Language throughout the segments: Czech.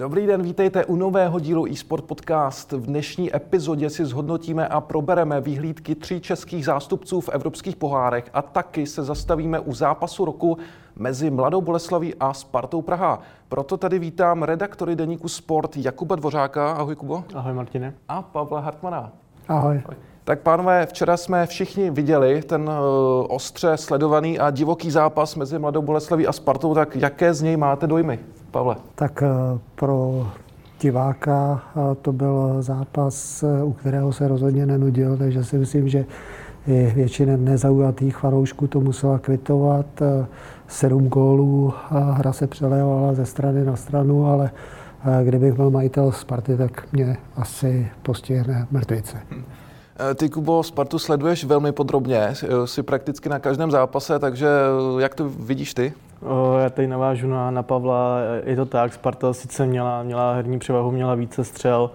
Dobrý den, vítejte u nového dílu eSport Podcast. V dnešní epizodě si zhodnotíme a probereme výhlídky tří českých zástupců v evropských pohárech a taky se zastavíme u zápasu roku mezi Mladou Boleslaví a Spartou Praha. Proto tady vítám redaktory deníku Sport Jakuba Dvořáka. Ahoj Kubo. Ahoj Martine. A Pavla Hartmana. Ahoj. Tak pánové, včera jsme všichni viděli ten uh, ostře sledovaný a divoký zápas mezi Mladou Boleslaví a Spartou, tak jaké z něj máte dojmy, Pavle? Tak uh, pro diváka uh, to byl zápas, u kterého se rozhodně nenudil, takže si myslím, že i většina nezaujatých fanoušků to musela kvitovat. Sedm gólů, hra se přelévala ze strany na stranu, ale kdybych byl majitel Sparty, tak mě asi postihne mrtvice. Hmm. Ty, Kubo, Spartu sleduješ velmi podrobně, jsi prakticky na každém zápase, takže jak to vidíš ty? Já tady navážu na, na Pavla, je to tak, Sparta sice měla, měla herní převahu, měla více střel,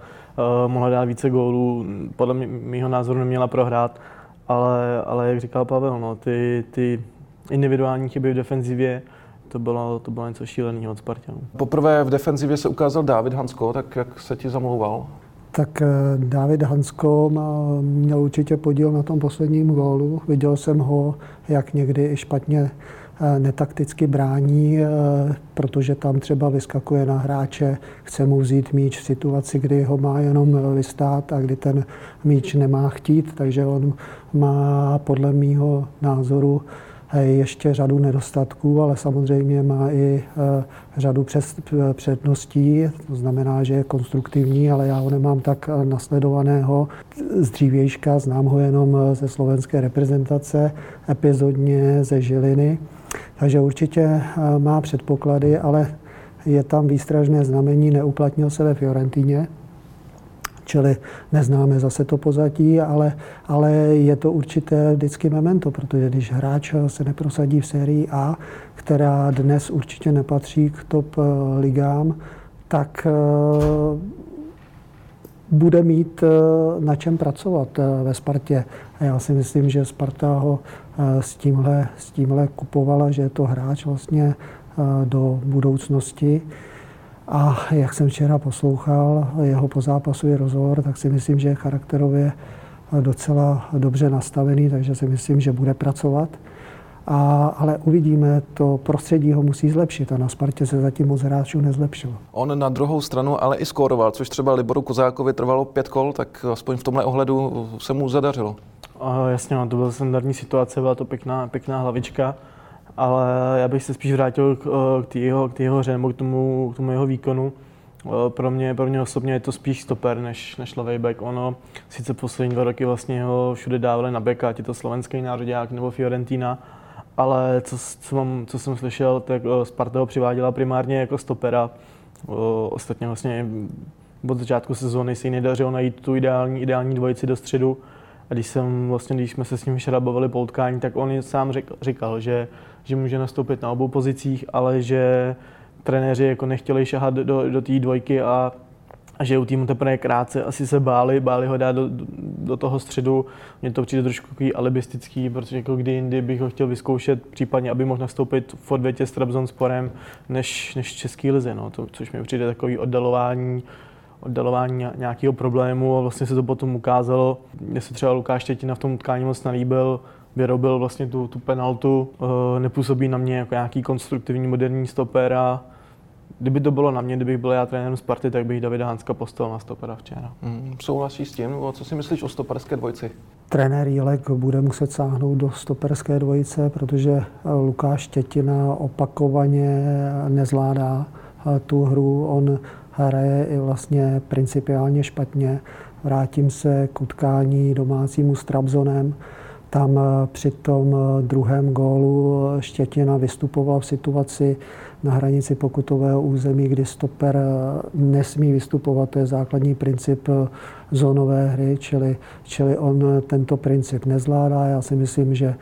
mohla dát více gólů, podle mého názoru neměla prohrát, ale, ale jak říkal Pavel, no, ty, ty individuální chyby v defenzivě, to bylo, to bylo něco šíleného od Spartanů. Poprvé v defenzivě se ukázal David Hansko, tak jak se ti zamlouval? Tak eh, David Hansko měl určitě podíl na tom posledním gólu. Viděl jsem ho, jak někdy i špatně eh, netakticky brání, eh, protože tam třeba vyskakuje na hráče, chce mu vzít míč v situaci, kdy ho má jenom vystát a kdy ten míč nemá chtít, takže on má podle mýho názoru ještě řadu nedostatků, ale samozřejmě má i eh, řadu předností, to znamená, že je konstruktivní, ale já ho nemám tak eh, nasledovaného. Z dřívějška, znám ho jenom ze slovenské reprezentace, epizodně ze Žiliny, takže určitě má předpoklady, ale je tam výstražné znamení, neuplatnil se ve Fiorentíně, čili neznáme zase to pozadí, ale, ale je to určité vždycky memento, protože když hráč se neprosadí v sérii A, která dnes určitě nepatří k top eh, ligám, tak eh, bude mít eh, na čem pracovat ve Spartě. A já si myslím, že Sparta ho s tímhle, s tímhle kupovala, že je to hráč vlastně do budoucnosti. A jak jsem včera poslouchal jeho pozápasový rozhovor, tak si myslím, že je charakterově docela dobře nastavený, takže si myslím, že bude pracovat. A, ale uvidíme, to prostředí ho musí zlepšit a na Spartě se zatím moc hráčů nezlepšilo. On na druhou stranu ale i skóroval, což třeba Liboru Kozákovi trvalo pět kol, tak aspoň v tomhle ohledu se mu zadařilo. A jasně, no, to byla standardní situace, byla to pěkná, pěkná hlavička ale já bych se spíš vrátil k, eh, k jeho, k jeho nebo k tomu, k tomu jeho výkonu. Eh, pro mě, pro mě osobně je to spíš stoper než, než levý back. Ono sice poslední dva roky vlastně ho všude dávali na beka, ať je to slovenský národák nebo Fiorentina, ale co, co, mám, co jsem slyšel, tak eh, Sparta ho přiváděla primárně jako stopera. Ostatně vlastně od začátku sezóny se jí nedařilo najít tu ideální, ideální dvojici do středu. A když, jsem, vlastně, když jsme se s ním včera bavili po utkání, tak on sám říkal, říkal že že může nastoupit na obou pozicích, ale že trenéři jako nechtěli šahat do, do té dvojky a, že u týmu teprve krátce asi se báli, báli ho dát do, do toho středu. Mně to přijde trošku takový alibistický, protože jako kdy jindy bych ho chtěl vyzkoušet, případně aby mohl nastoupit v odvětě s Trabzonsporem, než, než Český lize, no, to, což mi přijde takový oddalování oddalování nějakého problému a vlastně se to potom ukázalo. Mně se třeba Lukáš Štětina v tom utkání moc nalíbil, vyrobil vlastně tu, tu penaltu, eh, nepůsobí na mě jako nějaký konstruktivní moderní stoper a kdyby to bylo na mě, kdybych byl já trenérem Sparty, tak bych Davida Hanska postavil na stopera včera. Mm, souhlasí s tím? Nebo co si myslíš o stoperské dvojici? Trenér Jílek bude muset sáhnout do stoperské dvojice, protože Lukáš Štětina opakovaně nezvládá eh, tu hru. On hraje i vlastně principiálně špatně. Vrátím se k utkání domácímu s Trabzonem Tam při tom druhém gólu Štětina vystupoval v situaci na hranici pokutového území, kdy stoper nesmí vystupovat. To je základní princip zónové hry, čili, čili on tento princip nezvládá. Já si myslím, že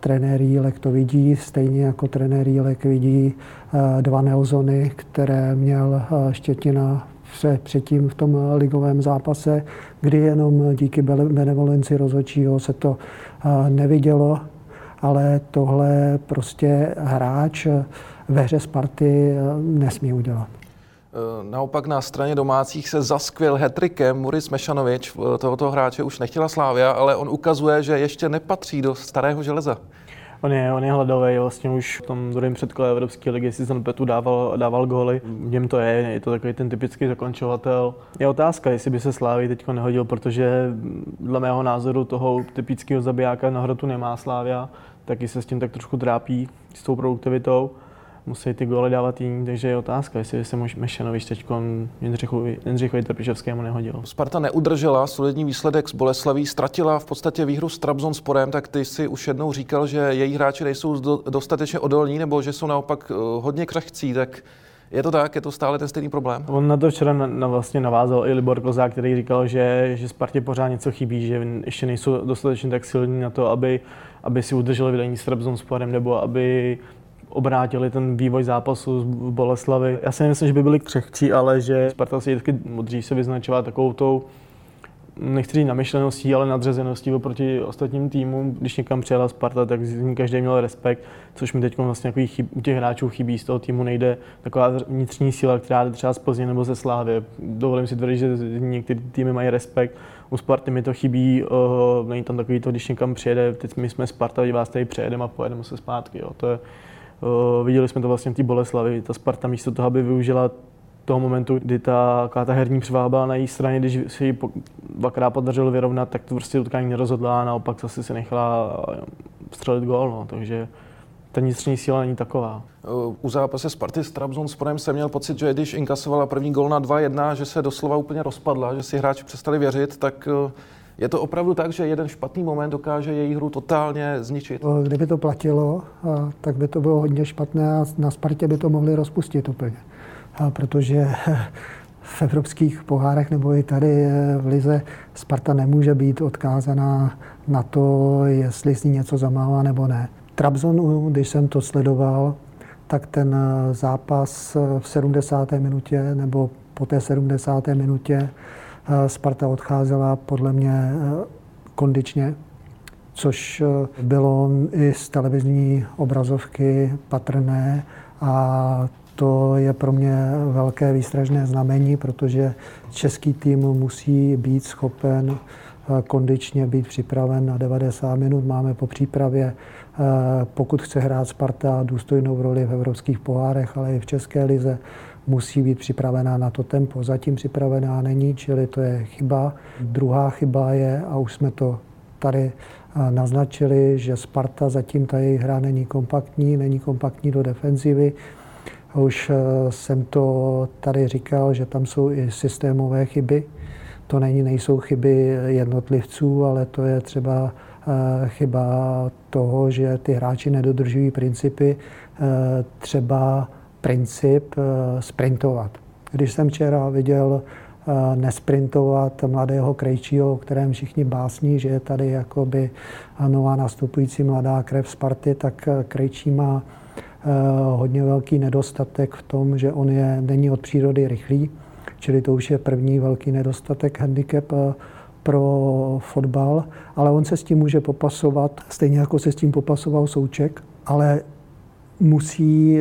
trenér Jílek to vidí, stejně jako trenér Jílek vidí dva neozony, které měl Štětina předtím v tom ligovém zápase, kdy jenom díky benevolenci rozhodčího se to nevidělo, ale tohle prostě hráč ve hře Sparty nesmí udělat. Naopak na straně domácích se zaskvěl hetrikem Muris Mešanovič. Tohoto hráče už nechtěla Slávia, ale on ukazuje, že ještě nepatří do starého železa. On je, on je hladový, vlastně už v tom druhém předkole Evropské ligy si Petu dával, dával góly. V něm to je, je to takový ten typický zakončovatel. Je otázka, jestli by se Slávy teď nehodil, protože dle mého názoru toho typického zabijáka na hrotu nemá Slávia, taky se s tím tak trošku trápí s tou produktivitou musí ty góly dávat jiní, takže je otázka, jestli se Mešanovič teď Jindřichovi Trpišovskému nehodil. Sparta neudržela solidní výsledek z Boleslaví, ztratila v podstatě výhru s Trabzonsporem, tak ty si už jednou říkal, že její hráči nejsou dostatečně odolní, nebo že jsou naopak eh, hodně křehcí, tak je to tak? Je to stále ten stejný problém? On na to včera na, na vlastně navázal i Libor Kozák, který říkal, že, že Spartě pořád něco chybí, že ještě nejsou dostatečně tak silní na to, aby, aby si udrželi vedení s Trabzonsporem, nebo aby obrátili ten vývoj zápasu v Boleslavi. Já si nemyslím, že by byli křehčí, ale že Sparta si vždycky dřív se vyznačovala takovou tou nechci říct namyšleností, ale nadřazeností oproti ostatním týmům. Když někam přijela Sparta, tak z ní každý měl respekt, což mi teď vlastně chyb, u těch hráčů chybí. Z toho týmu nejde taková vnitřní síla, která jde třeba z Plzně nebo ze Slávy. Dovolím si tvrdit, že některé týmy mají respekt. U Sparty mi to chybí, uh, není tam takový to, když někam přijede, teď my jsme Sparta, vás tady přejedeme a pojedeme se zpátky. Jo. To je, viděli jsme to vlastně v té Boleslavi. Ta Sparta místo toho, aby využila toho momentu, kdy ta, ta herní převáha na její straně, když si ji dvakrát podařilo vyrovnat, tak to prostě utkání nerozhodla a naopak zase se nechala střelit gól. No. Takže ta vnitřní síla není taková. U zápase Sparty s Trabzonsporem jsem měl pocit, že když inkasovala první gol na 2-1, že se doslova úplně rozpadla, že si hráči přestali věřit, tak je to opravdu tak, že jeden špatný moment dokáže její hru totálně zničit? Kdyby to platilo, tak by to bylo hodně špatné a na Spartě by to mohli rozpustit úplně. Protože v evropských pohárech nebo i tady v Lize Sparta nemůže být odkázaná na to, jestli s ní něco zamává nebo ne. Trabzonu, když jsem to sledoval, tak ten zápas v 70. minutě nebo po té 70. minutě Sparta odcházela podle mě eh, kondičně, což eh, bylo i z televizní obrazovky patrné a to je pro mě velké výstražné znamení, protože český tým musí být schopen eh, kondičně být připraven na 90 minut. Máme po přípravě, pokud chce hrát Sparta důstojnou roli v evropských pohárech, ale i v České lize, musí být připravená na to tempo. Zatím připravená není, čili to je chyba. Druhá chyba je, a už jsme to tady eh, naznačili, že Sparta zatím ta její hra není kompaktní, není kompaktní do defenzivy. Už eh, jsem to tady říkal, že tam jsou i systémové chyby. To není, nejsou chyby jednotlivců, ale to je třeba eh, chyba toho, že ty hráči nedodržují principy. Třeba princip eh, sprintovat. Když jsem včera viděl eh, nesprintovat mladého Krejčího, o kterém všichni básní, že je tady jakoby nová nastupující mladá krev Sparty, tak eh, Krejčí má hodně velký nedostatek v tom, že on je, není od přírody rychlý, čili to už je první velký nedostatek, handicap pro fotbal, ale on se s tím může popasovat, stejně jako se s tím popasoval Souček, ale musí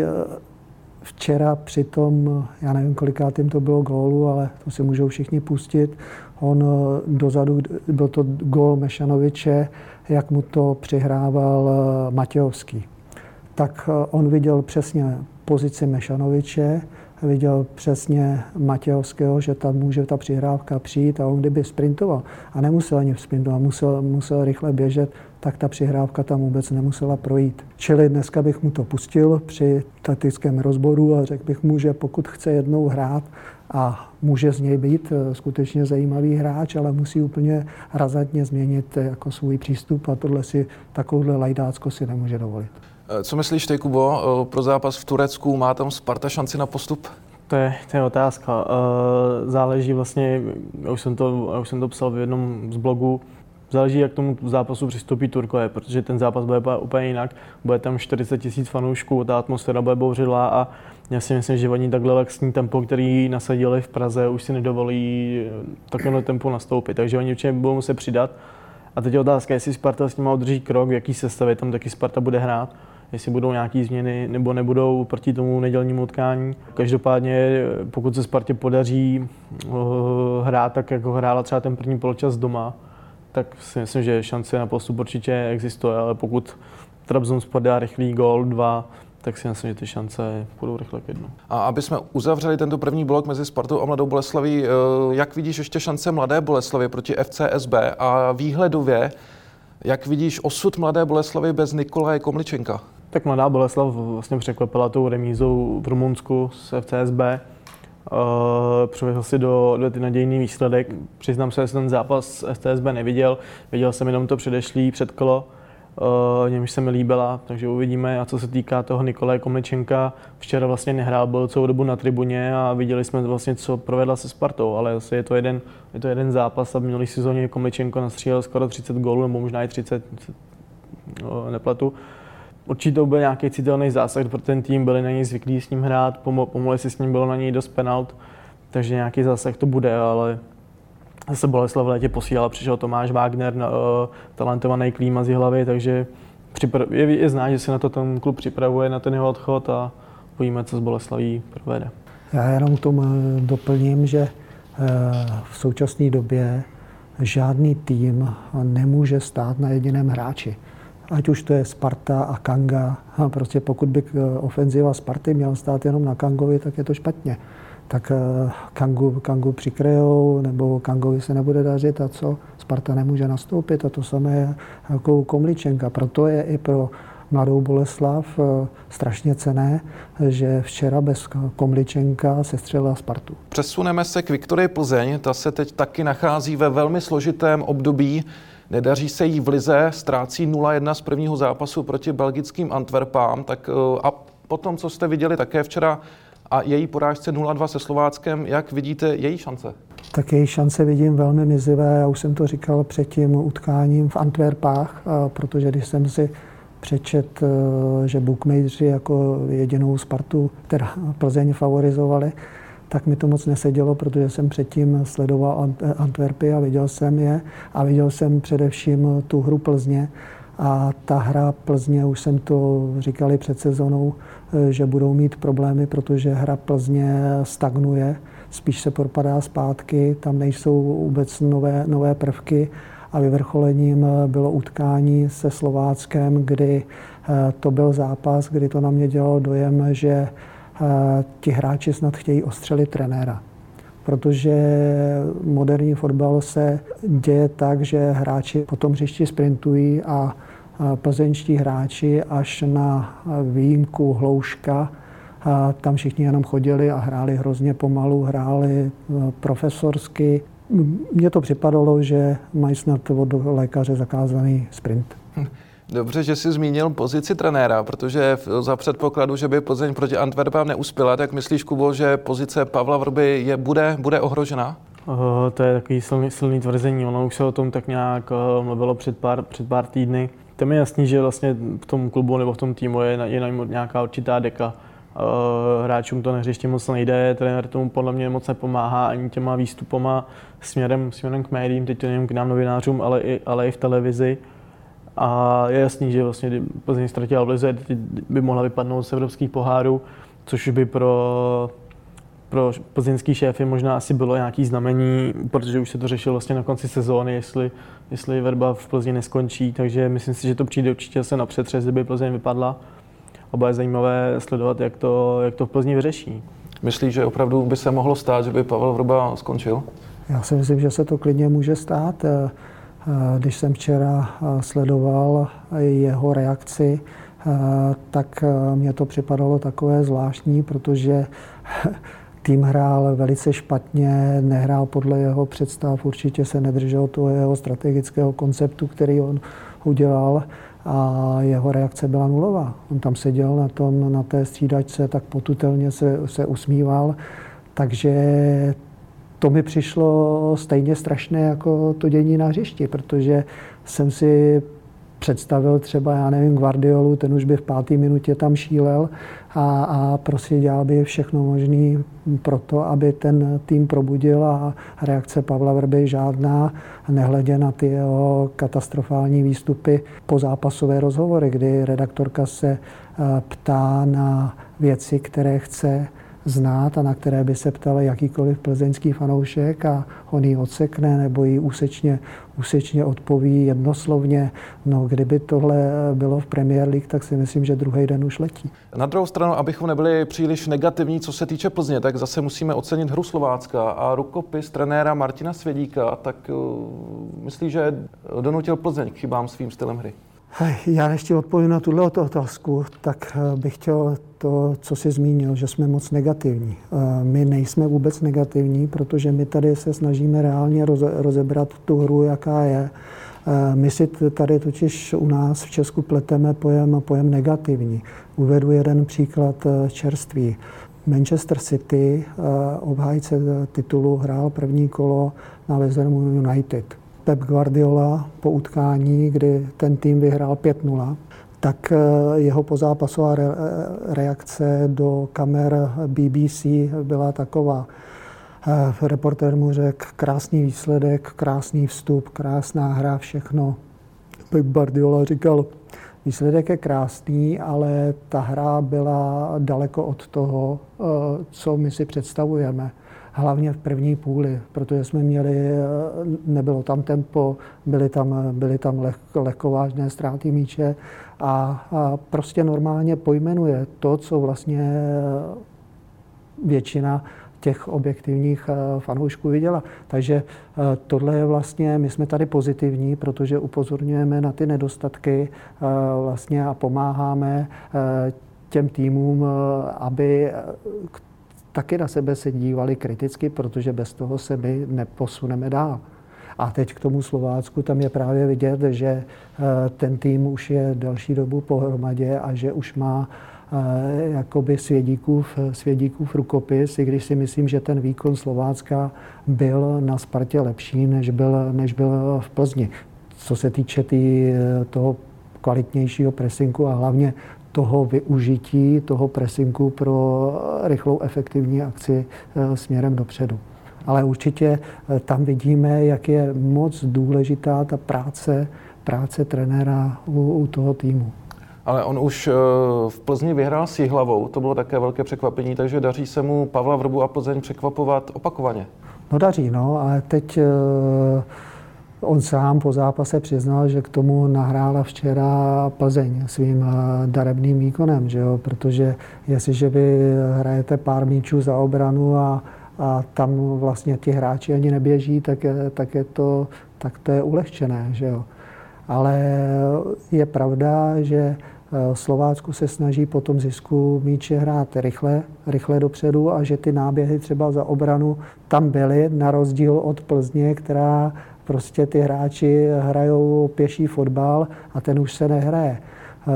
Včera při tom, já nevím, kolikátým to bylo gólu, ale to si můžou všichni pustit. On eh, dozadu, byl to gól Mešanoviče, jak mu to přihrával eh, Matějovský. Tak eh, on viděl přesně pozici Mešanoviče, viděl přesně Matějovského, že tam může ta přihrávka přijít a on kdyby sprintoval a nemusel ani sprintovat, musel, musel rychle běžet, tak ta přihrávka tam vůbec nemusela projít. Čili dneska bych mu to pustil při taktickém rozboru a řekl bych mu, že pokud chce jednou hrát a může z něj být eh, skutečně zajímavý hráč, ale musí úplně razantně změnit eh, jako svůj přístup a tohle si takovouhle lajdácko si nemůže dovolit. Eh, co myslíš ty, Kubo, pro zápas v Turecku? Má tam Sparta šanci na postup? To je, to je otázka. Záleží vlastně, já už jsem to, já už jsem to psal v jednom z blogů, záleží, jak tomu zápasu přistoupí Turkové, protože ten zápas bude úplně jinak. Bude tam 40 tisíc fanoušků, ta atmosféra bude bouřilá a já si myslím, že oni takhle laxní tempo, který nasadili v Praze, už si nedovolí takové tempo nastoupit, takže oni určitě budou muset přidat. A teď je otázka, jestli Sparta s nimi udrží krok, v jaký sestavě tam taky Sparta bude hrát, jestli budou nějaké změny nebo nebudou proti tomu nedělnímu utkání. Každopádně, pokud se Spartě podaří uh, hrát tak, jako hrála třeba ten první poločas doma, tak si myslím, že šance na postup určitě existuje, ale pokud Trabzonspor dá rychlý gol, dva, tak si myslím, že ty šance budou rychle k jednu. A aby jsme uzavřeli tento první blok mezi Spartou a Mladou Boleslaví, eh, jak vidíš ještě šance Mladé Boleslavy proti FCSB a výhledově, jak vidíš osud Mladé Boleslavy bez Nikolaje Komličenka? Tak Mladá Boleslav vlastně překvapila tou remízou v Rumunsku s FCSB. Uh, přivezl si do, do ty nadějný výsledek. Přiznám se, že jsem ten zápas s FCSB neviděl. Viděl jsem jenom to předešlý předkolo. Uh, němž se mi líbila, takže uvidíme. A co se týká toho Nikolaje Komličenka, včera vlastně nehrál, byl celou dobu na tribuně a viděli jsme vlastně, co provedla se Spartou, ale zase je to jeden, je to jeden zápas a v minulý sezóně Komličenko nastřílel skoro 30 gólů, nebo možná i 30, 30 uh, nepletu. Určitě to byl nějaký citelný zásah pro ten tým, byli na něj zvyklí s ním hrát, pomohli si s ním, bylo na něj dost penalt, takže nějaký zásah to bude, ale zase Boleslav v létě posílala, přišel Tomáš Wagner, uh, talentovaný klíma z hlavy, takže je, je znát, že se na to ten klub připravuje, na ten jeho odchod a uvidíme, co z Boleslaví provede. Já jenom k tomu eh, doplním, že eh, v současné době žádný tým nemůže stát na jediném hráči. Ať už to je Sparta a Kanga. A prostě pokud by ofenziva Sparty měla stát jenom na Kangovi, tak je to špatně tak eh, Kangu, Kangu přikrejou, nebo Kangovi se nebude dařit a co? Sparta nemůže nastoupit a to samé je jako Komličenka. Proto je i pro mladou Boleslav eh, strašně cené, že včera bez Komličenka se střelila Spartu. Přesuneme se k Viktorii Plzeň. Ta se teď taky nachází ve velmi složitém období. Nedaří se jí v Lize, ztrácí 0-1 z prvního zápasu proti belgickým Antwerpám. Tak, eh, a potom, co jste viděli také včera a její porážce 0-2 se Slováckem, jak vidíte její šance? Tak její šance vidím velmi mizivé. Já už jsem to říkal před tím utkáním v Antwerpách, protože když jsem si přečet, e, že bookmakeri jako jedinou Spartu, teda Plzeň favorizovali, tak mi to moc nesedělo, protože jsem předtím sledoval Antwerpy a viděl jsem je a viděl jsem především tu hru Plzně. A ta hra Plzně, už jsem to říkali před sezónou, eh, že budou mít problémy, protože hra Plzně stagnuje, spíš se propadá zpátky, tam nejsou vůbec nové, nové prvky a vyvrcholením eh, bylo utkání se Slováckem, kdy eh, to byl zápas, kdy to na mě dělalo dojem, že ti hráči snad chtějí ostřelit trenéra protože moderní fotbal se děje tak, že hráči po tom hřišti sprintují a plzeňští hráči až na výjimku Hlouška, a tam všichni jenom chodili a hráli hrozně pomalu, hráli e, profesorsky. Mně to připadalo, že mají snad od lékaře zakázaný sprint. Dobře, že jsi zmínil pozici trenéra, protože za předpokladu, že by Plzeň proti Antwerpám neuspěla, tak myslíš, Kubo, že pozice Pavla Vrby je, bude, bude ohrožena? Uh, to je takový silný, silný tvrzení. Ono už se o tom tak nějak uh, mluvilo před pár, před pár týdny. To je jasný, že vlastně v tom klubu nebo v tom týmu je, je nějaká určitá deka. Uh, hráčům to hřiště moc nejde, trenér tomu podle mě moc nepomáhá ani těma výstupama směrem, směrem k médiím, teď to nejen k nám novinářům, ale i, ale i v televizi. A je jasný, že vlastně Plzeň ztratila v lize, by mohla vypadnout z evropských pohárů, což by pro, pro plzeňský šéfy možná asi bylo nějaký znamení, protože už se to řešilo vlastně na konci sezóny, jestli, jestli Verba v Plzni neskončí, takže myslím si, že to přijde určitě se na přetřes, kdyby Plzeň vypadla a bude zajímavé sledovat, jak to, jak to v Plzni vyřeší. Myslíš, že opravdu by se mohlo stát, že by Pavel Vrba skončil? Já si myslím, že se to klidně může stát. Eh, eh, když jsem včera eh, sledoval jeho reakci, tak mě to připadalo takové zvláštní, protože tým hrál velice špatně, nehrál podle jeho představ, určitě se nedržel toho jeho strategického konceptu, který on udělal a jeho reakce byla nulová. On tam seděl na, tom, na té střídačce, tak potutelně se, se usmíval, takže to mi přišlo stejně strašné jako to dění na hřišti, protože jsem si představil třeba, já nevím, Guardiolu, ten už by v páté minutě tam šílel a, a prostě dělal by všechno možné pro to, aby ten tým probudil a reakce Pavla Vrby žádná, nehledě na ty jeho katastrofální výstupy po zápasové rozhovory, kdy redaktorka se eh, ptá na věci, které chce znát a na které by se ptal jakýkoliv plzeňský fanoušek a on ji odsekne nebo ji úsečně, úsečně odpoví jednoslovně. No, kdyby tohle bylo v Premier League, tak si myslím, že druhý den už letí. Na druhou stranu, abychom nebyli příliš negativní, co se týče Plzně, tak zase musíme ocenit hru Slovácka a rukopis trenéra Martina Svědíka, tak uh, myslí, že donutil Plzeň k chybám svým stylem hry. Já než odpovím na tuhle otázku, tak eh, bych chtěl to, co jsi zmínil, že jsme moc negativní. Eh, my nejsme vůbec negativní, protože my tady se snažíme reálně rozebrat tu hru, jaká je. Eh, my si tady totiž u nás v Česku pleteme pojem, pojem negativní. Uvedu jeden příklad čerství. Manchester City, obhájce titulu, hrál první kolo na West United. Pep Guardiola po utkání, kdy ten tým vyhrál 5-0, tak eh, jeho pozápasová eh, reakce do kamer BBC byla taková. Eh, reportér mu řekl, krásný výsledek, krásný vstup, krásná hra, všechno. Pep Guardiola říkal, výsledek je krásný, ale ta hra byla daleko od toho, co my si představujeme hlavně v první půli, protože jsme měli, eh, nebylo tam tempo, byly tam, byly tam leh, lehkovážné ztráty míče a, a prostě normálně pojmenuje to, co vlastně většina těch objektivních eh, fanoušků viděla. Takže eh, tohle je vlastně, my jsme tady pozitivní, protože upozorňujeme na ty nedostatky vlastně a pomáháme těm týmům, aby taky na sebe se dívali kriticky, protože bez toho se my neposuneme dál. A teď k tomu Slovácku, tam je právě vidět, že eh, ten tým už je delší dobu pohromadě a že už má eh, jakoby svědíkův, svědíkův rukopis, i když si myslím, že ten výkon Slovácka byl na Spartě lepší, než byl, než byl v Plzni. Co se týče tý, eh, toho kvalitnějšího presinku a hlavně toho využití, toho presinku pro rychlou efektivní akci eh, směrem dopředu. Ale určitě eh, tam vidíme, jak je moc důležitá ta práce, práce trenéra u, u toho týmu. Ale on už eh, v Plzni vyhrál s Jihlavou, to bylo také velké překvapení, takže daří se mu Pavla Vrbu a Plzeň překvapovat opakovaně. No daří, no, ale teď On sám po zápase přiznal, že k tomu nahrála včera Plzeň svým eh, darebným výkonem, že jo? protože jestliže vy hrajete pár míčů za obranu a, a tam vlastně ti hráči ani neběží, tak je, tak je to, tak to je ulehčené. Že jo? Ale je pravda, že eh, Slovácku se snaží po tom zisku míče hrát rychle, rychle dopředu a že ty náběhy třeba za obranu tam byly, na rozdíl od Plzně, která prostě ty hráči hrajou pěší fotbal a ten už se nehraje. Eh,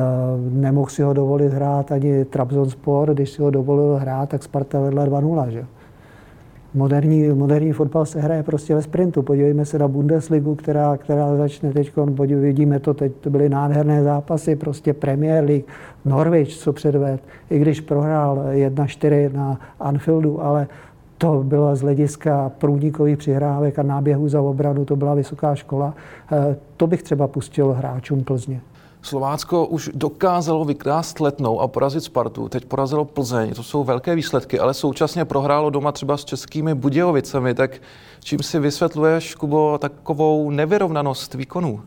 nemohl si ho dovolit hrát ani Trabzonspor, když si ho dovolil hrát, tak Sparta vedla 2-0. Že? Moderní, moderní fotbal se hraje prostě ve sprintu. Podívejme se na Bundesligu, která, která začne teď, vidíme to teď, to byly nádherné zápasy, prostě Premier League, Norwich, co předved, i když prohrál 1-4 na Anfieldu, ale to bylo z hlediska průnikových přihrávek a náběhů za obranu, to byla vysoká škola. Eh, to bych třeba pustil hráčům Plzně. Slovácko už dokázalo vykrást letnou a porazit Spartu. Teď porazilo Plzeň. To jsou velké výsledky, ale současně prohrálo doma třeba s českými Budějovicemi. Tak čím si vysvětluješ, Kubo, takovou nevyrovnanost výkonů?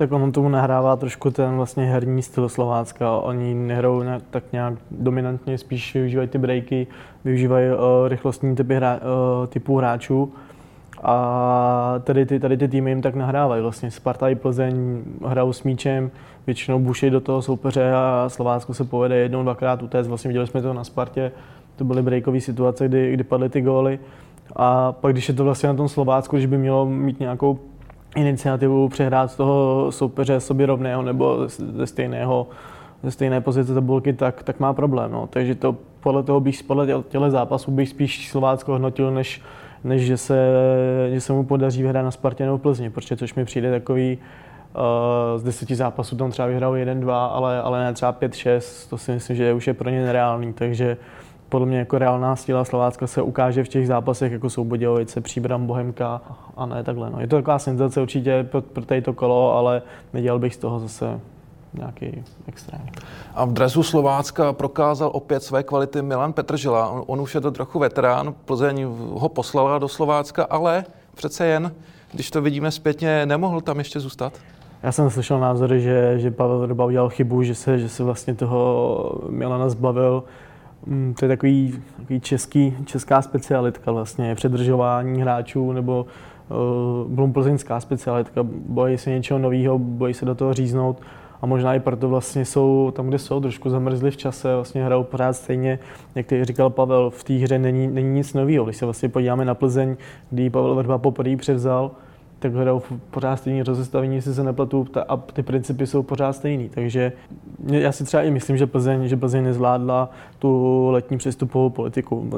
Tak on tomu nahrává trošku ten vlastně herní styl Slovácka. Oni nehrajou nějak, tak nějak dominantně, spíš využívají ty breaky, využívají uh, rychlostní typy hra, uh, typů hráčů. A tady ty, tady ty týmy jim tak nahrávají. Vlastně Sparta i Plzeň hrajou s míčem, většinou buší do toho soupeře a Slovácko se povede jednou, dvakrát utéct. Vlastně viděli jsme to na Spartě, to byly breakové situace, kdy, kdy padly ty góly. A pak, když je to vlastně na tom Slovácku, když by mělo mít nějakou iniciativu přehrát z toho soupeře sobě rovného nebo ze stejného ze stejné pozice tabulky, tak, tak má problém. No. Takže to podle toho bych, podle těle zápasů bych spíš Slovácko hodnotil, než, než že, se, že se mu podaří vyhrát na Spartě nebo Plzni, protože což mi přijde takový, uh, z deseti zápasů tam třeba vyhrál jeden, dva, ale, ale ne třeba pět, šest, to si myslím, že už je pro ně nereálný, takže podle mě jako reálná síla Slovácka se ukáže v těch zápasech, jako jsou Budějovice, Příbram, Bohemka a ne takhle. No. Je to taková senzace určitě pro, pro to kolo, ale nedělal bych z toho zase nějaký extrém. A v dresu Slovácka prokázal opět své kvality Milan Petržela. On, on už je to trochu veterán, Plzeň ho poslala do Slovácka, ale přece jen, když to vidíme zpětně, nemohl tam ještě zůstat? Já jsem slyšel názory, že, že Pavel Vrba udělal chybu, že se, že se vlastně toho Milana zbavil. Mm, to je takový, takový český, česká specialitka vlastně, předržování hráčů nebo uh, plzeňská specialitka. Bojí se něčeho nového, bojí se do toho říznout a možná i proto vlastně jsou tam, kde jsou, trošku zamrzli v čase, vlastně hrajou pořád stejně, jak ty říkal Pavel, v té hře není, není nic nového. Když se vlastně podíváme na Plzeň, kdy Pavel Vrba poprvé převzal, tak hrajou pořád stejný rozestavení, jestli se nepletu, a ty principy jsou pořád stejný. Takže já si třeba i myslím, že Plzeň, že Plzeň nezvládla tu letní přestupovou politiku.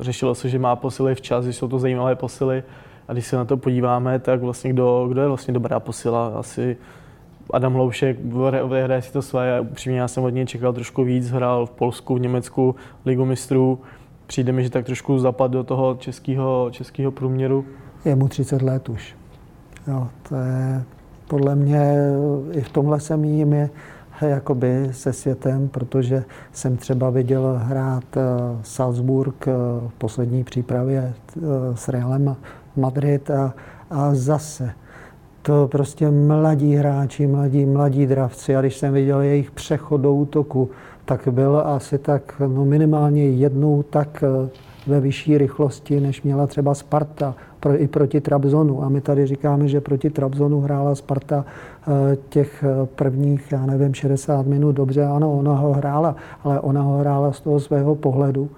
Řešilo se, že má posily včas, že jsou to zajímavé posily. A když se na to podíváme, tak vlastně kdo, kdo je vlastně dobrá posila? Asi Adam Hloušek hraje si to své. Upřímně já jsem od něj čekal trošku víc. Hrál v Polsku, v Německu, Ligu mistrů. Přijde mi, že tak trošku zapad do toho českého, českého průměru. Je mu 30 let už. Jo, to je podle mě i v tomhle jsem jim je jakoby se světem, protože jsem třeba viděl hrát eh, Salzburg eh, v poslední přípravě eh, s Realem Madrid a, a zase to prostě mladí hráči, mladí, mladí dravci a když jsem viděl jejich přechod do útoku, tak byl asi tak no minimálně jednou tak ve vyšší rychlosti, než měla třeba Sparta pro, i proti Trabzonu. A my tady říkáme, že proti Trabzonu hrála Sparta eh, těch eh, prvních, já nevím, 60 minut dobře. Ano, ona ho hrála, ale ona ho hrála z toho svého pohledu.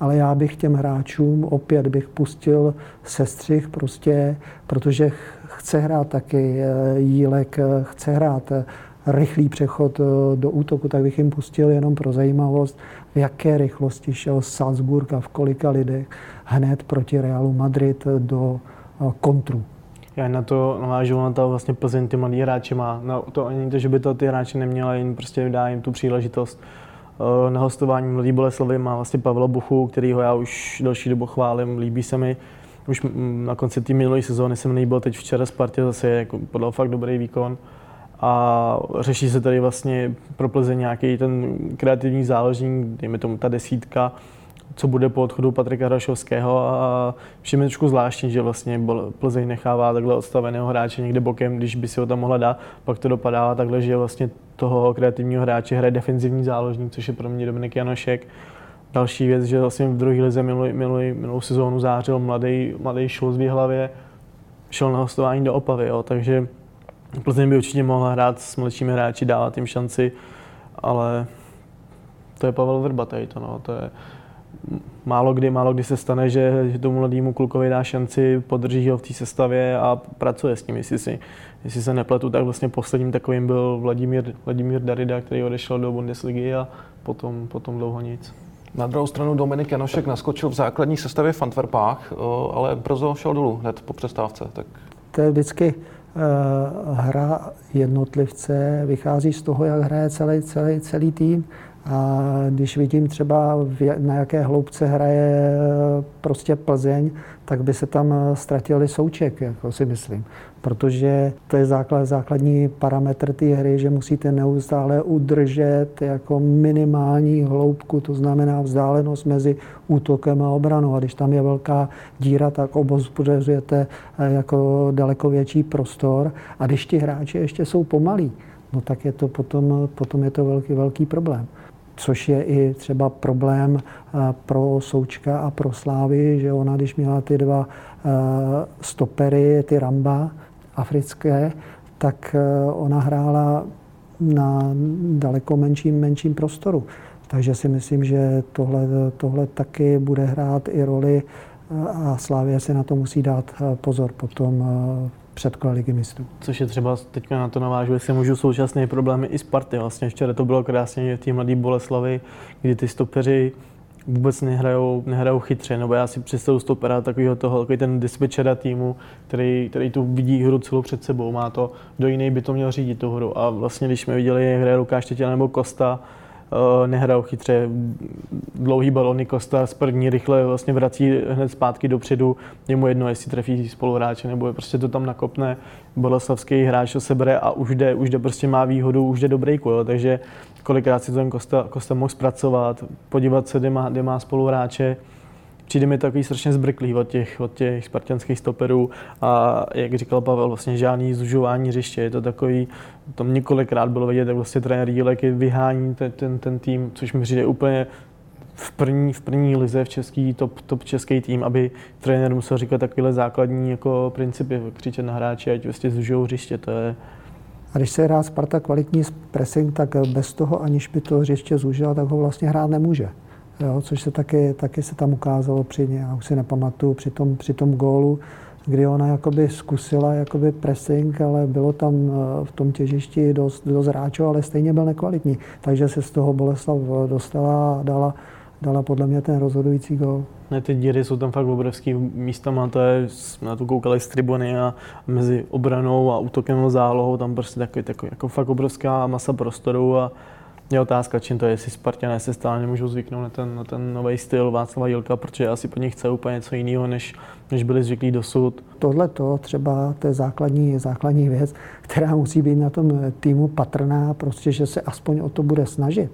Ale já bych těm hráčům opět bych pustil sestřih prostě, protože chce hrát taky eh, Jílek, chce hrát rychlý přechod do útoku, tak bych jim pustil jenom pro zajímavost, v jaké rychlosti šel Salzburg a v kolika lidech hned proti Realu Madrid do kontru. Já na to navážu na to vlastně Plzeň ty mladí hráči má. No, to ani to, že by to ty hráči neměli, jen prostě dá jim tu příležitost. Na hostování Mladý Boleslavy má vlastně Pavla Buchu, kterýho já už další dobu chválím, líbí se mi už na konci té minulé sezóny jsem nejbyl teď včera Spartě zase jako podal fakt dobrý výkon a řeší se tady vlastně pro Plzeň nějaký ten kreativní záložník, dejme tomu ta desítka, co bude po odchodu Patrika Hrašovského. A všem je trošku zvláštní, že vlastně Plzeň nechává takhle odstaveného hráče někde bokem, když by si ho tam mohla dát, pak to dopadá takhle, že vlastně toho kreativního hráče hraje defenzivní záložník, což je pro mě Dominik Janošek. Další věc, že vlastně v druhé lize minulý, minulý, minulou sezónu zářil mladý, mladý šul v hlavě, šel na hostování do Opavy, jo, takže Plzeň by určitě mohla hrát s mladšími hráči, dávat jim šanci, ale to je Pavel Vrba tady to, no, to je málo kdy, málo kdy se stane, že, že tomu mladému klukovi dá šanci, podrží ho v té sestavě a pracuje s ním. Jestli, si, jestli se nepletu, tak vlastně posledním takovým byl Vladimír, Vladimír Darida, který odešel do Bundesligy a potom, potom dlouho nic. Na druhou stranu Dominik Janošek naskočil v základní sestavě v Antwerpách, ale brzo šel dolů hned po přestávce. Tak... To je vždycky hra jednotlivce, vychází z toho, jak hraje celý, celý, celý tým. A když vidím třeba, na jaké hloubce hraje prostě Plzeň, tak by se tam ztratili souček, jako si myslím. Protože to je základ, základní parametr té hry, že musíte neustále udržet jako minimální hloubku, to znamená vzdálenost mezi útokem a obranou. A když tam je velká díra, tak obozřujete jako daleko větší prostor. A když ti hráči ještě jsou pomalí, no tak je to potom, potom je to velký, velký problém což je i třeba problém eh, pro Součka a pro Slávy, že ona, když měla ty dva eh, stopery, ty Ramba africké, tak eh, ona hrála na daleko menším, menším prostoru. Takže si myslím, že tohle, tohle taky bude hrát i roli a Slávě si na to musí dát pozor potom předkole ligy mistrů. Což je třeba teď na to navážu, jestli můžu současné problémy i Sparty. Vlastně včera to bylo krásně v té mladé Boleslavy, kdy ty stopeři vůbec nehrajou, nehrajou chytře, nebo já si představu stopera takového toho, takový ten dispečera týmu, který, který tu vidí hru celou před sebou, má to, do jiný by to měl řídit tu hru. A vlastně, když jsme viděli, jak hraje Lukáš Štětina nebo Kosta, Eh, nehrajou chytře. Dlouhý balony Kosta z první rychle vlastně vrací hned zpátky dopředu. Je mu jedno, jestli trefí spoluhráče nebo je prostě to tam nakopne. Boleslavský hráč to sebere a už jde, už jde prostě má výhodu, už jde do breaku. Jo. Takže kolikrát si to ten Kosta, Kosta mohl zpracovat, podívat se, kde má, kde má spoluhráče přijde mi takový strašně zbrklý od těch, od těch spartianských stoperů a jak říkal Pavel, vlastně žádný zužování hřiště, je to takový, tam několikrát bylo vidět, jak vlastně trenér Jílek vyhání ten, ten, ten, tým, což mi přijde úplně v první, v první lize v český top, top český tým, aby trenér musel říkat takovéhle základní jako principy, křičet na hráči, ať vlastně zužijou hřiště, to je, a když se hrá Sparta kvalitní pressing, tak bez toho, aniž by to hřiště zúžila, tak ho vlastně hrát nemůže jo, což se taky, taky se tam ukázalo při, já už si nepamatuju, při tom, při tom gólu, kdy ona jakoby zkusila jakoby pressing, ale bylo tam eh, v tom těžišti dost, dost hráčů, ale stejně byl nekvalitní. Takže se z toho Boleslav eh, dostala a dala, dala podle mě ten rozhodující gól. Ne, ty díry jsou tam fakt obrovský místama, to je, jsme na to koukali z tribuny a mezi obranou a útokem a zálohou, tam prostě takový, takový jako fakt obrovská masa prostoru a je otázka, čím to je, jestli Spartané se stále nemůžou zvyknout na ten, na ten nový styl Václava Jilka, protože asi po nich chce úplně něco jiného, než, než byli zvyklí dosud. Tohle to třeba, to je základní, základní věc, která musí být na tom týmu patrná, prostě, že se aspoň o to bude snažit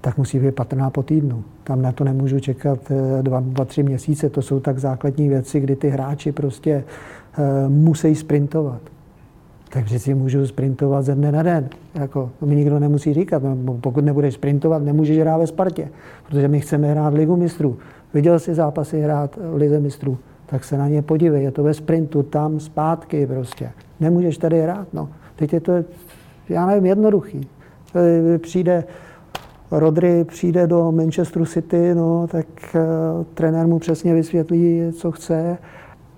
tak musí být patrná po týdnu. Tam na to nemůžu čekat eh, dva, dva, tři měsíce. To jsou tak základní věci, kdy ty hráči prostě uh, musí sprintovat tak přeci můžu sprintovat ze dne na den. Jako, to mi nikdo nemusí říkat. No, pokud nebudeš sprintovat, nemůžeš hrát ve Spartě, protože my chceme hrát Ligu mistrů. Viděl jsi zápasy hrát v Lize mistrů, tak se na ně podívej. Je to ve sprintu, tam, zpátky prostě. Nemůžeš tady hrát. No. Teď je to, já nevím, jednoduchý. Přijde Rodry přijde do Manchesteru City, no, tak uh, trenér mu přesně vysvětlí, co chce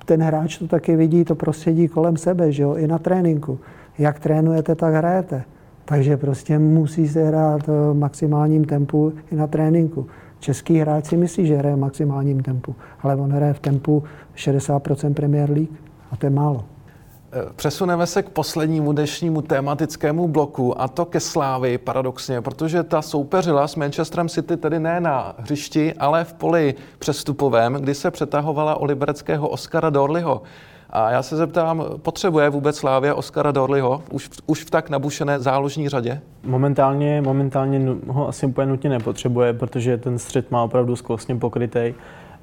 ten hráč to taky vidí, to prostředí kolem sebe, že jo, i na tréninku. Jak trénujete, tak hrajete. Takže prostě musí se hrát v maximálním tempu i na tréninku. Český hráč si myslí, že hraje v maximálním tempu, ale on hraje v tempu 60% Premier League a to je málo. Přesuneme se k poslednímu dnešnímu tématickému bloku a to ke Slávy paradoxně, protože ta soupeřila s Manchesterem City tedy ne na hřišti, ale v poli přestupovém, kdy se přetahovala o libereckého Oscara Dorliho. A já se zeptám, potřebuje vůbec Slávě Oscara Dorliho už, už v tak nabušené záložní řadě? Momentálně, momentálně ho asi úplně nutně nepotřebuje, protože ten střed má opravdu skvostně pokrytej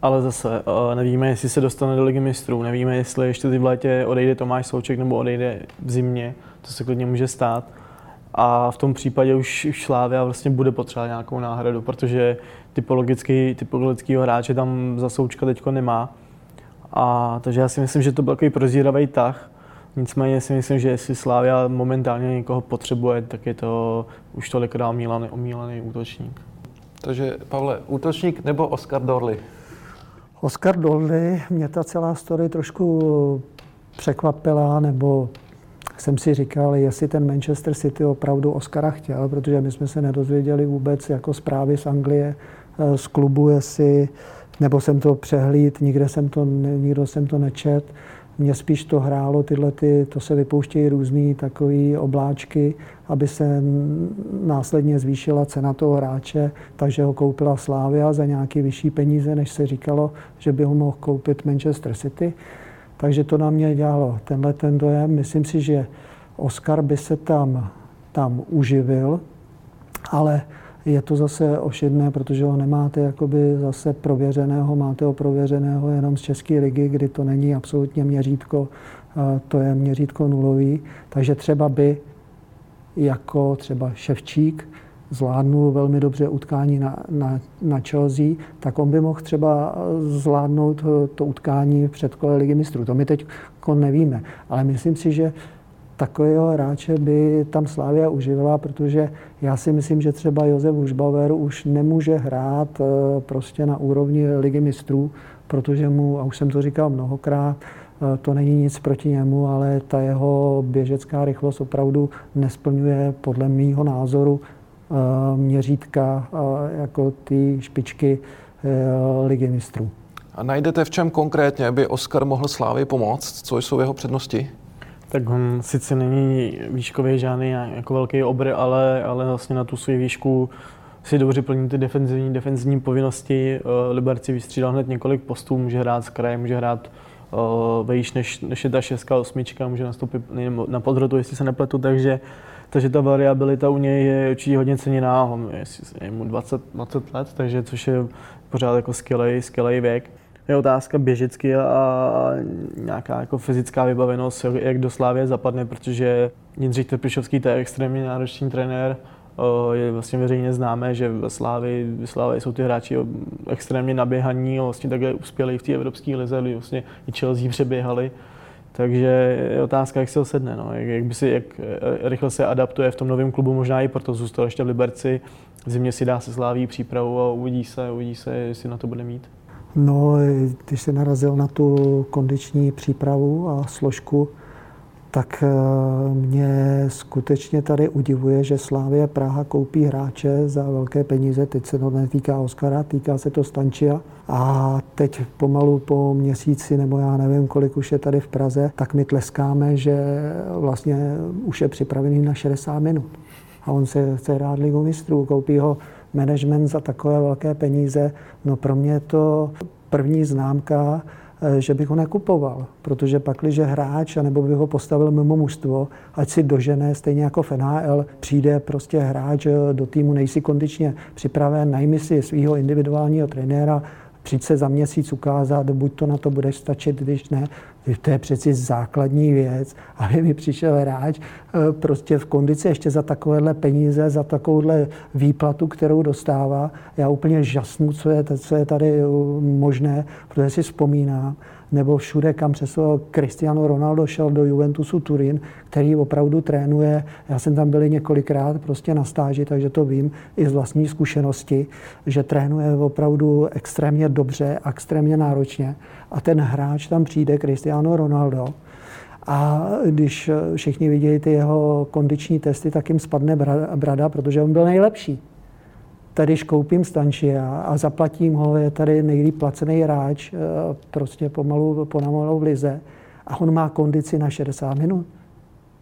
ale zase uh, nevíme, jestli se dostane do ligy mistrů, nevíme, jestli ještě v létě odejde Tomáš Souček nebo odejde v zimě, to se klidně může stát. A v tom případě už, už Slávia vlastně bude potřebovat nějakou náhradu, protože typologický, typologického hráče tam za Součka teďko nemá. A, takže já si myslím, že to byl takový prozíravý tah. Nicméně si myslím, že jestli Slávia momentálně někoho potřebuje, tak je to už tolikrát omílaný, omílaný útočník. Takže Pavle, útočník nebo Oscar Dorley? Oscar Dolly mě ta celá story trošku překvapila, nebo jsem si říkal, jestli ten Manchester City opravdu Oscara chtěl, protože my jsme se nedozvěděli vůbec jako zprávy z Anglie, eh, z klubu, jestli, nebo jsem to přehlíd, nikde jsem to, nikdo jsem to nečet, Mně spíš to hrálo tyhle, ty, to se vypouštějí různé takové obláčky, aby se následně zvýšila cena toho hráče, takže ho koupila Slávia za nějaké vyšší peníze, než se říkalo, že by ho mohl koupit Manchester City. Takže to na mě dělalo tenhle ten dojem. Myslím si, že Oscar by se tam, tam uživil, ale je to zase ošidné, protože ho nemáte jakoby zase prověřeného, máte ho prověřeného jenom z České ligy, kdy to není absolutně měřítko, to je měřítko nulový. Takže třeba by jako třeba Ševčík zvládnul velmi dobře utkání na, na, na Chelsea, tak on by mohl třeba zvládnout to utkání v předkole ligy mistrů. To my teď nevíme, ale myslím si, že takového hráče by tam Slávia uživila, protože já si myslím, že třeba Josef Užbauer už nemůže hrát eh, prostě na úrovni ligy mistrů, protože mu, a už jsem to říkal mnohokrát, eh, to není nic proti němu, ale ta jeho běžecká rychlost opravdu nesplňuje podle mýho názoru eh, měřítka jako ty špičky ligy mistrů. A najdete v čem konkrétně by Oskar mohl Slávy pomoct? Co jsou jeho přednosti? Tak on sice není výškový žádný jako velký obr, ale, ale vlastně na tu svou výšku si dobře plní ty defenzivní, defenzivní povinnosti. Eh, Liberci vystřídal hned několik postů, může hrát z kraje, může hrát uh, vejš než, než je ta šestka, osmička, může nastoupit na podhrotu, jestli se nepletu, takže, takže ta variabilita u něj je určitě hodně ceněná, on je, je mu 20, 20 let, takže což je pořád jako skvělý, skvělý věk je otázka běžecky a nějaká jako fyzická vybavenost, jak do Slávě zapadne, protože Jindřich Trpišovský to je extrémně náročný trenér, je vlastně veřejně známé, že ve Slávě, ve Slávě jsou ty hráči extrémně naběhaní a vlastně takhle uspěli v té evropské lize, kdy vlastně i Chelsea přeběhali. Takže je otázka, jak se ho sedne, no. jak, jak, by si, jak rychle se adaptuje v tom novém klubu, možná i proto zůstal ještě v Liberci. V zimě si dá se sláví přípravu a uvidí se, uvidí se, jestli na to bude mít. No, když se narazil na tu kondiční přípravu a složku, tak eh, mě skutečně tady udivuje, že Slávě Praha koupí hráče za velké peníze. Teď se to netýká Oskara, týká se to Stančia. A teď pomalu po měsíci, nebo já nevím, kolik už je tady v Praze, tak my tleskáme, že vlastně už je připravený na 60 minut. A on se chce rád ligu mistrů, koupí ho management za takové velké peníze, no pro mě je to první známka, eh, že bych ho nekupoval, protože pak, když hráč, nebo bych ho postavil mimo mužstvo, ať si dožené, stejně jako v NHL, přijde prostě hráč eh, do týmu, nejsi kondičně připraven, najmi si svého individuálního trenéra, přijď se za měsíc ukázat, buď to na to bude stačit, když ne. To je přeci základní věc, aby mi přišel hráč eh, prostě v kondici ještě za takovéhle peníze, za takovouhle výplatu, kterou dostává. Já úplně žasnu, co je, co je tady eh, možné, protože si vzpomínám, nebo všude, kam přesoval Cristiano Ronaldo, šel do Juventusu Turín, který opravdu trénuje. Já jsem tam byl několikrát prostě na stáži, takže to vím i z vlastní zkušenosti, že trénuje opravdu extrémně dobře, extrémně náročně. A ten hráč tam přijde, Cristiano Ronaldo, a když všichni vidějí ty jeho kondiční testy, tak jim spadne brada, protože on byl nejlepší tady koupím Stančia a zaplatím ho, je tady nejlíp placený hráč, eh, prostě pomalu, pomalu v lize a on má kondici na 60 minut.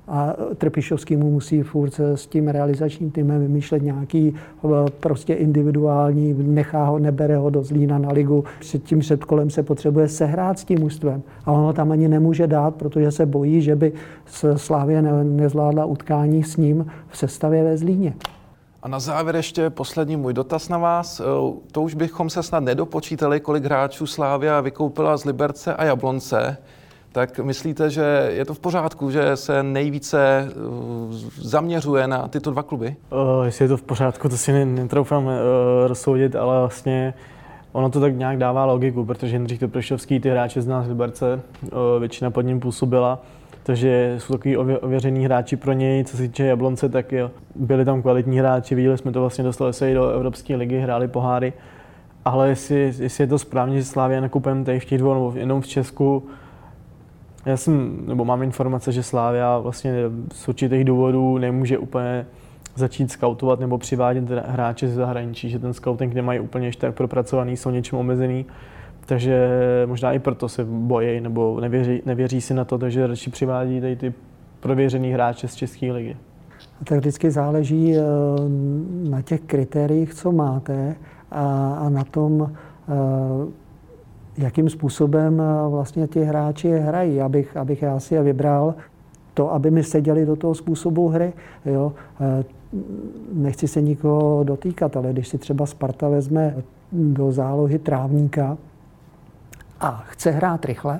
A Trpišovský mu musí furt s tím realizačním týmem vymýšlet nějaký eh, prostě individuální, nechá ho, nebere ho do Zlína na ligu. Před tím předkolem se potřebuje sehrát s tím mužstvem. A on ho tam ani nemůže dát, protože se bojí, že by Slávě nezvládla utkání s ním v sestavě ve Zlíně. A na závěr ještě poslední můj dotaz na vás. Eh, to už bychom se snad nedopočítali, kolik hráčů Slávia vykoupila z Liberce a Jablonce. Tak myslíte, že je to v pořádku, že se nejvíce eh, zaměřuje na tyto dva kluby? Uh, jestli je to v pořádku, to si netroufám uh, rozsoudit, ale vlastně ono to tak nějak dává logiku, protože Jindřich Topršovský ty hráče z nás Liberce, uh, většina pod ním působila takže jsou takový ověřený hráči pro něj. Co se týče Jablonce, tak jo, byli tam kvalitní hráči, viděli jsme to vlastně, dostali se i do Evropské ligy, hráli poháry. Ale jestli, jestli je to správně, že Slávia nakupem tady v těch dvou, nebo jenom v Česku, já jsem, nebo mám informace, že Slávia vlastně z určitých důvodů nemůže úplně začít scoutovat nebo přivádět hráče ze zahraničí, že ten scouting nemají úplně ještě tak propracovaný, jsou něčím omezený takže možná i proto se bojí nebo nevěří, nevěří si na to, takže radši přivádí tady ty prověřený hráče z České ligy. Tak vždycky záleží eh, na těch kritériích, co máte a, a na tom, eh, jakým způsobem eh, vlastně ti hráči hrají, abych, abych já si je vybral to, aby mi seděli do toho způsobu hry. Jo. Nechci se nikoho dotýkat, ale když si třeba Sparta vezme do zálohy trávníka a chce hrát rychle,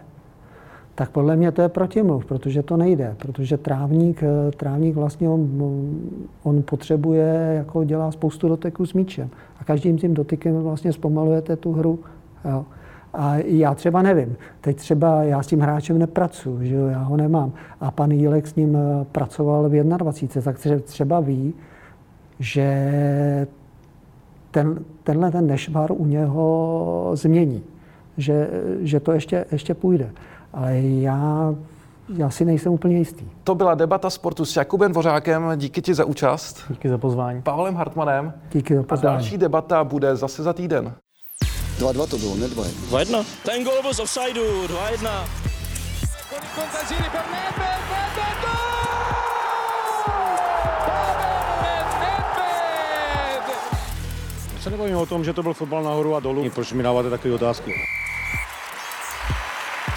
tak podle mě to je protimluv, protože to nejde, protože trávník, trávník vlastně on, on potřebuje, jako dělá spoustu doteků s míčem a každým tím dotykem vlastně zpomalujete tu hru. Jo. A já třeba nevím. Teď třeba já s tím hráčem nepracuji, že jo, já ho nemám. A pan Jílek s ním pracoval v 21, tak třeba ví, že ten, tenhle ten nešvar u něho změní. Že, že to ještě, ještě půjde. Ale já, já si nejsem úplně jistý. To byla debata sportu s Jakubem Dvořákem. Díky ti za účast. Díky za pozvání. Pavlem Hartmanem. Díky za A pozvání. další debata bude zase za týden. 2-2 to bylo, ne 2 2-1. Ten gol byl z offsideu, 2-1. Se nebavím o tom, že to byl fotbal nahoru a dolů. Proč mi dáváte takové otázky?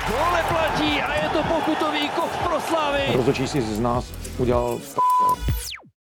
Gol neplatí a je to pokutový kov pro Slavy. Rozhodčí si z nás udělal